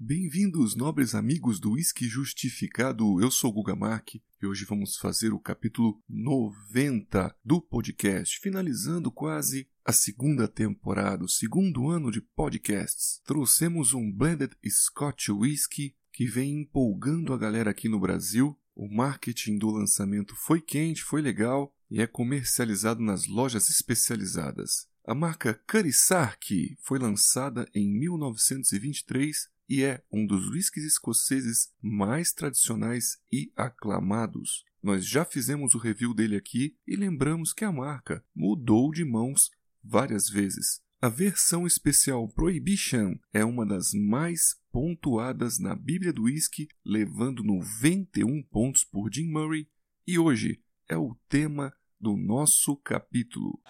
Bem-vindos, nobres amigos do Whisky Justificado. Eu sou Guga Mark e hoje vamos fazer o capítulo 90 do podcast, finalizando quase a segunda temporada, o segundo ano de podcasts. Trouxemos um blended Scotch Whisky que vem empolgando a galera aqui no Brasil. O marketing do lançamento foi quente, foi legal e é comercializado nas lojas especializadas. A marca Carisark foi lançada em 1923 e é um dos whiskies escoceses mais tradicionais e aclamados. Nós já fizemos o review dele aqui e lembramos que a marca mudou de mãos várias vezes. A versão especial Prohibition é uma das mais pontuadas na Bíblia do Whisky, levando 91 pontos por Jim Murray, e hoje é o tema do nosso capítulo.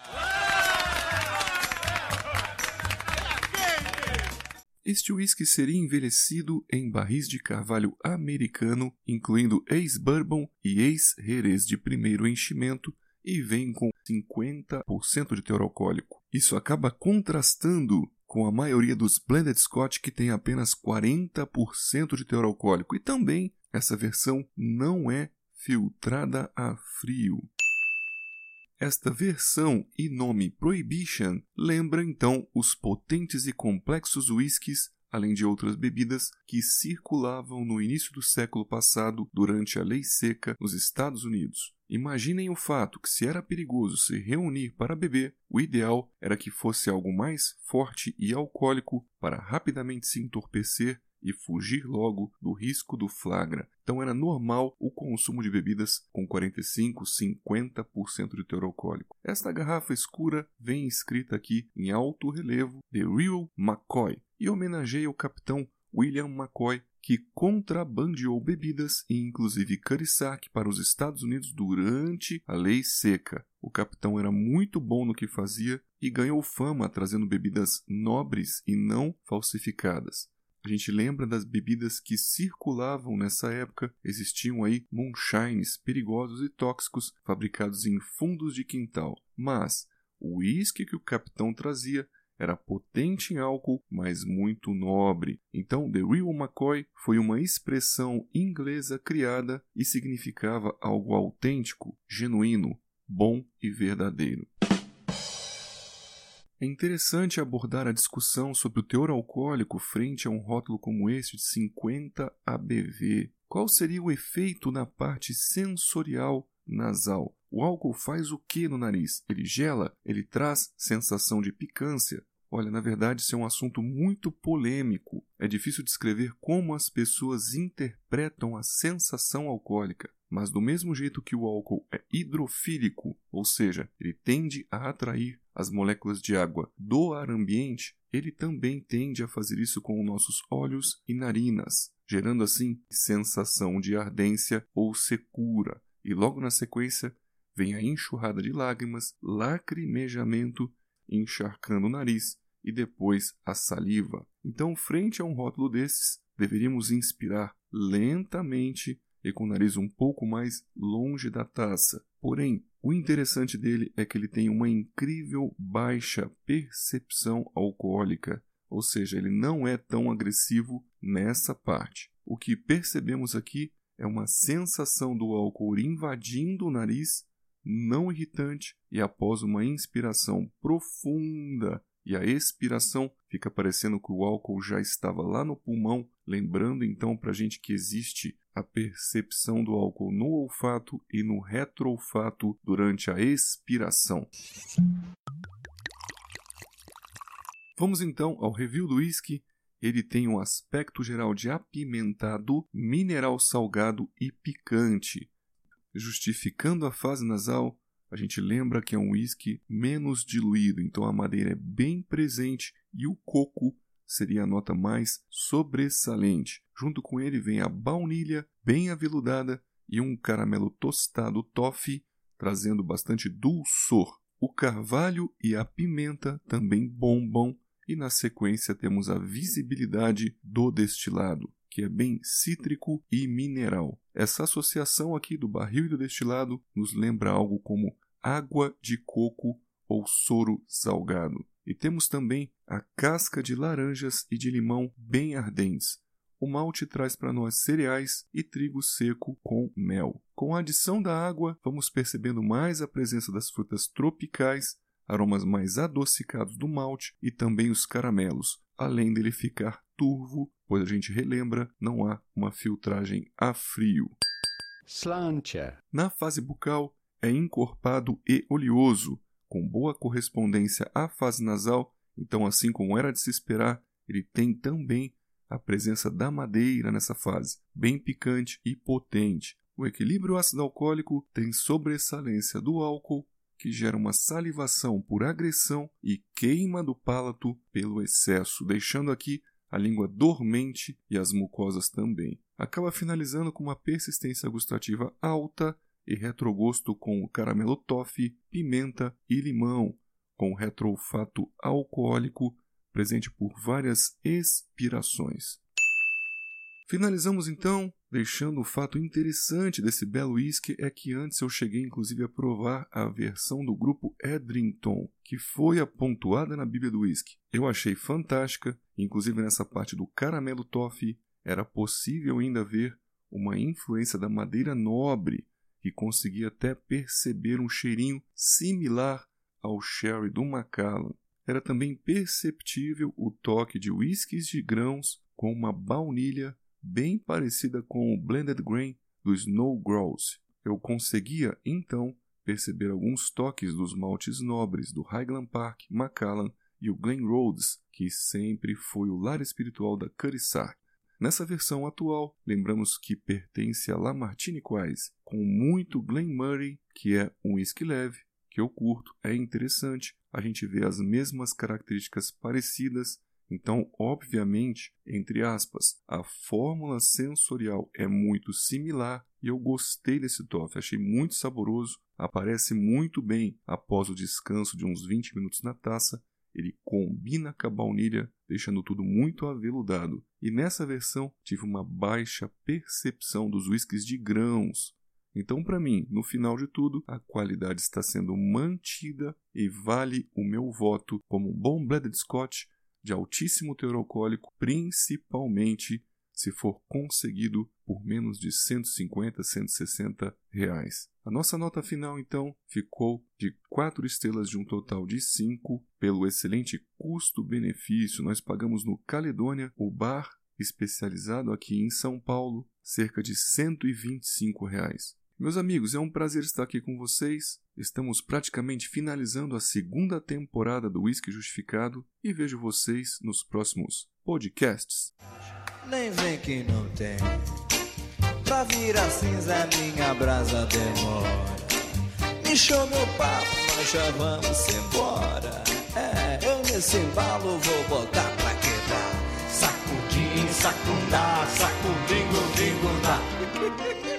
Este whisky seria envelhecido em barris de carvalho americano, incluindo ex-bourbon e ex-jerez de primeiro enchimento, e vem com 50% de teor alcoólico. Isso acaba contrastando com a maioria dos blended Scotch que tem apenas 40% de teor alcoólico, e também essa versão não é filtrada a frio. Esta versão e nome Prohibition lembra então os potentes e complexos whiskies, além de outras bebidas, que circulavam no início do século passado durante a lei seca nos Estados Unidos. Imaginem o fato que, se era perigoso se reunir para beber, o ideal era que fosse algo mais forte e alcoólico para rapidamente se entorpecer e fugir logo do risco do flagra. Então era normal o consumo de bebidas com 45, 50% de teor alcoólico. Esta garrafa escura vem escrita aqui em alto relevo The Real McCoy e homenageia o capitão William McCoy, que contrabandeou bebidas e inclusive cariçaque para os Estados Unidos durante a Lei Seca. O capitão era muito bom no que fazia e ganhou fama trazendo bebidas nobres e não falsificadas. A gente lembra das bebidas que circulavam nessa época. Existiam aí moonshines perigosos e tóxicos fabricados em fundos de quintal. Mas o uísque que o capitão trazia era potente em álcool, mas muito nobre. Então, The Real McCoy foi uma expressão inglesa criada e significava algo autêntico, genuíno, bom e verdadeiro. É interessante abordar a discussão sobre o teor alcoólico frente a um rótulo como este de 50 ABV. Qual seria o efeito na parte sensorial nasal? O álcool faz o que no nariz? Ele gela? Ele traz sensação de picância? Olha, na verdade, isso é um assunto muito polêmico. É difícil descrever como as pessoas interpretam a sensação alcoólica. Mas do mesmo jeito que o álcool é hidrofílico, ou seja, ele tende a atrair as moléculas de água do ar ambiente, ele também tende a fazer isso com nossos olhos e narinas, gerando assim sensação de ardência ou secura. E logo na sequência vem a enxurrada de lágrimas, lacrimejamento, encharcando o nariz e depois a saliva. Então, frente a um rótulo desses, deveríamos inspirar lentamente e com o nariz um pouco mais longe da taça. Porém, o interessante dele é que ele tem uma incrível baixa percepção alcoólica, ou seja, ele não é tão agressivo nessa parte. O que percebemos aqui é uma sensação do álcool invadindo o nariz, não irritante, e após uma inspiração profunda e a expiração fica parecendo que o álcool já estava lá no pulmão, lembrando então para a gente que existe a percepção do álcool no olfato e no retroolfato durante a expiração. Vamos então ao review do whisky. Ele tem um aspecto geral de apimentado, mineral salgado e picante. Justificando a fase nasal, a gente lembra que é um whisky menos diluído, então a madeira é bem presente e o coco seria a nota mais sobressalente. Junto com ele vem a baunilha bem aveludada e um caramelo tostado toffee, trazendo bastante dulçor. O carvalho e a pimenta também bombam e na sequência temos a visibilidade do destilado, que é bem cítrico e mineral. Essa associação aqui do barril e do destilado nos lembra algo como água de coco ou soro salgado. E temos também a casca de laranjas e de limão bem ardentes, o malte traz para nós cereais e trigo seco com mel. Com a adição da água, vamos percebendo mais a presença das frutas tropicais, aromas mais adocicados do malte e também os caramelos, além dele ficar turvo, pois a gente relembra, não há uma filtragem a frio. Slantia. Na fase bucal, é encorpado e oleoso, com boa correspondência à fase nasal, então, assim como era de se esperar, ele tem também a presença da madeira nessa fase, bem picante e potente. O equilíbrio ácido alcoólico tem sobressalência do álcool, que gera uma salivação por agressão e queima do palato pelo excesso, deixando aqui a língua dormente e as mucosas também. Acaba finalizando com uma persistência gustativa alta e retrogosto com caramelo toffee, pimenta e limão, com retroolfato alcoólico presente por várias expirações. Finalizamos então, deixando o fato interessante desse belo whisky é que antes eu cheguei inclusive a provar a versão do grupo Edrington, que foi a pontuada na Bíblia do whisky. Eu achei fantástica, inclusive nessa parte do caramelo toffee era possível ainda ver uma influência da madeira nobre, que conseguia até perceber um cheirinho similar ao sherry do Macallan. Era também perceptível o toque de whiskies de grãos com uma baunilha bem parecida com o blended grain do Snow Grouse. Eu conseguia, então, perceber alguns toques dos maltes nobres do Highland Park, Macallan e o Glen Rhodes, que sempre foi o lar espiritual da Curry Nessa versão atual, lembramos que pertence a Lamartine Quais, com muito Glen Murray, que é um whisky leve, que eu curto, é interessante, a gente vê as mesmas características parecidas, então, obviamente, entre aspas, a fórmula sensorial é muito similar e eu gostei desse toffee, achei muito saboroso, aparece muito bem após o descanso de uns 20 minutos na taça, ele combina com a baunilha, deixando tudo muito aveludado. E nessa versão tive uma baixa percepção dos whiskies de grãos, então, para mim, no final de tudo, a qualidade está sendo mantida e vale o meu voto como um bom blended Scotch de altíssimo teor alcoólico, principalmente se for conseguido por menos de 150, 160 reais. A nossa nota final, então, ficou de 4 estrelas de um total de 5 pelo excelente custo-benefício. Nós pagamos no Caledônia, o bar especializado aqui em São Paulo, cerca de 125 reais. Meus amigos, é um prazer estar aqui com vocês. Estamos praticamente finalizando a segunda temporada do Whisky Justificado e vejo vocês nos próximos podcasts. Nem vem que não tem. Pra virar cinza minha brasa demora. Me chama o papo, nós já vamos embora. É, eu nesse vou botar pra quebrar. Sacudim, sacundá, sacudim.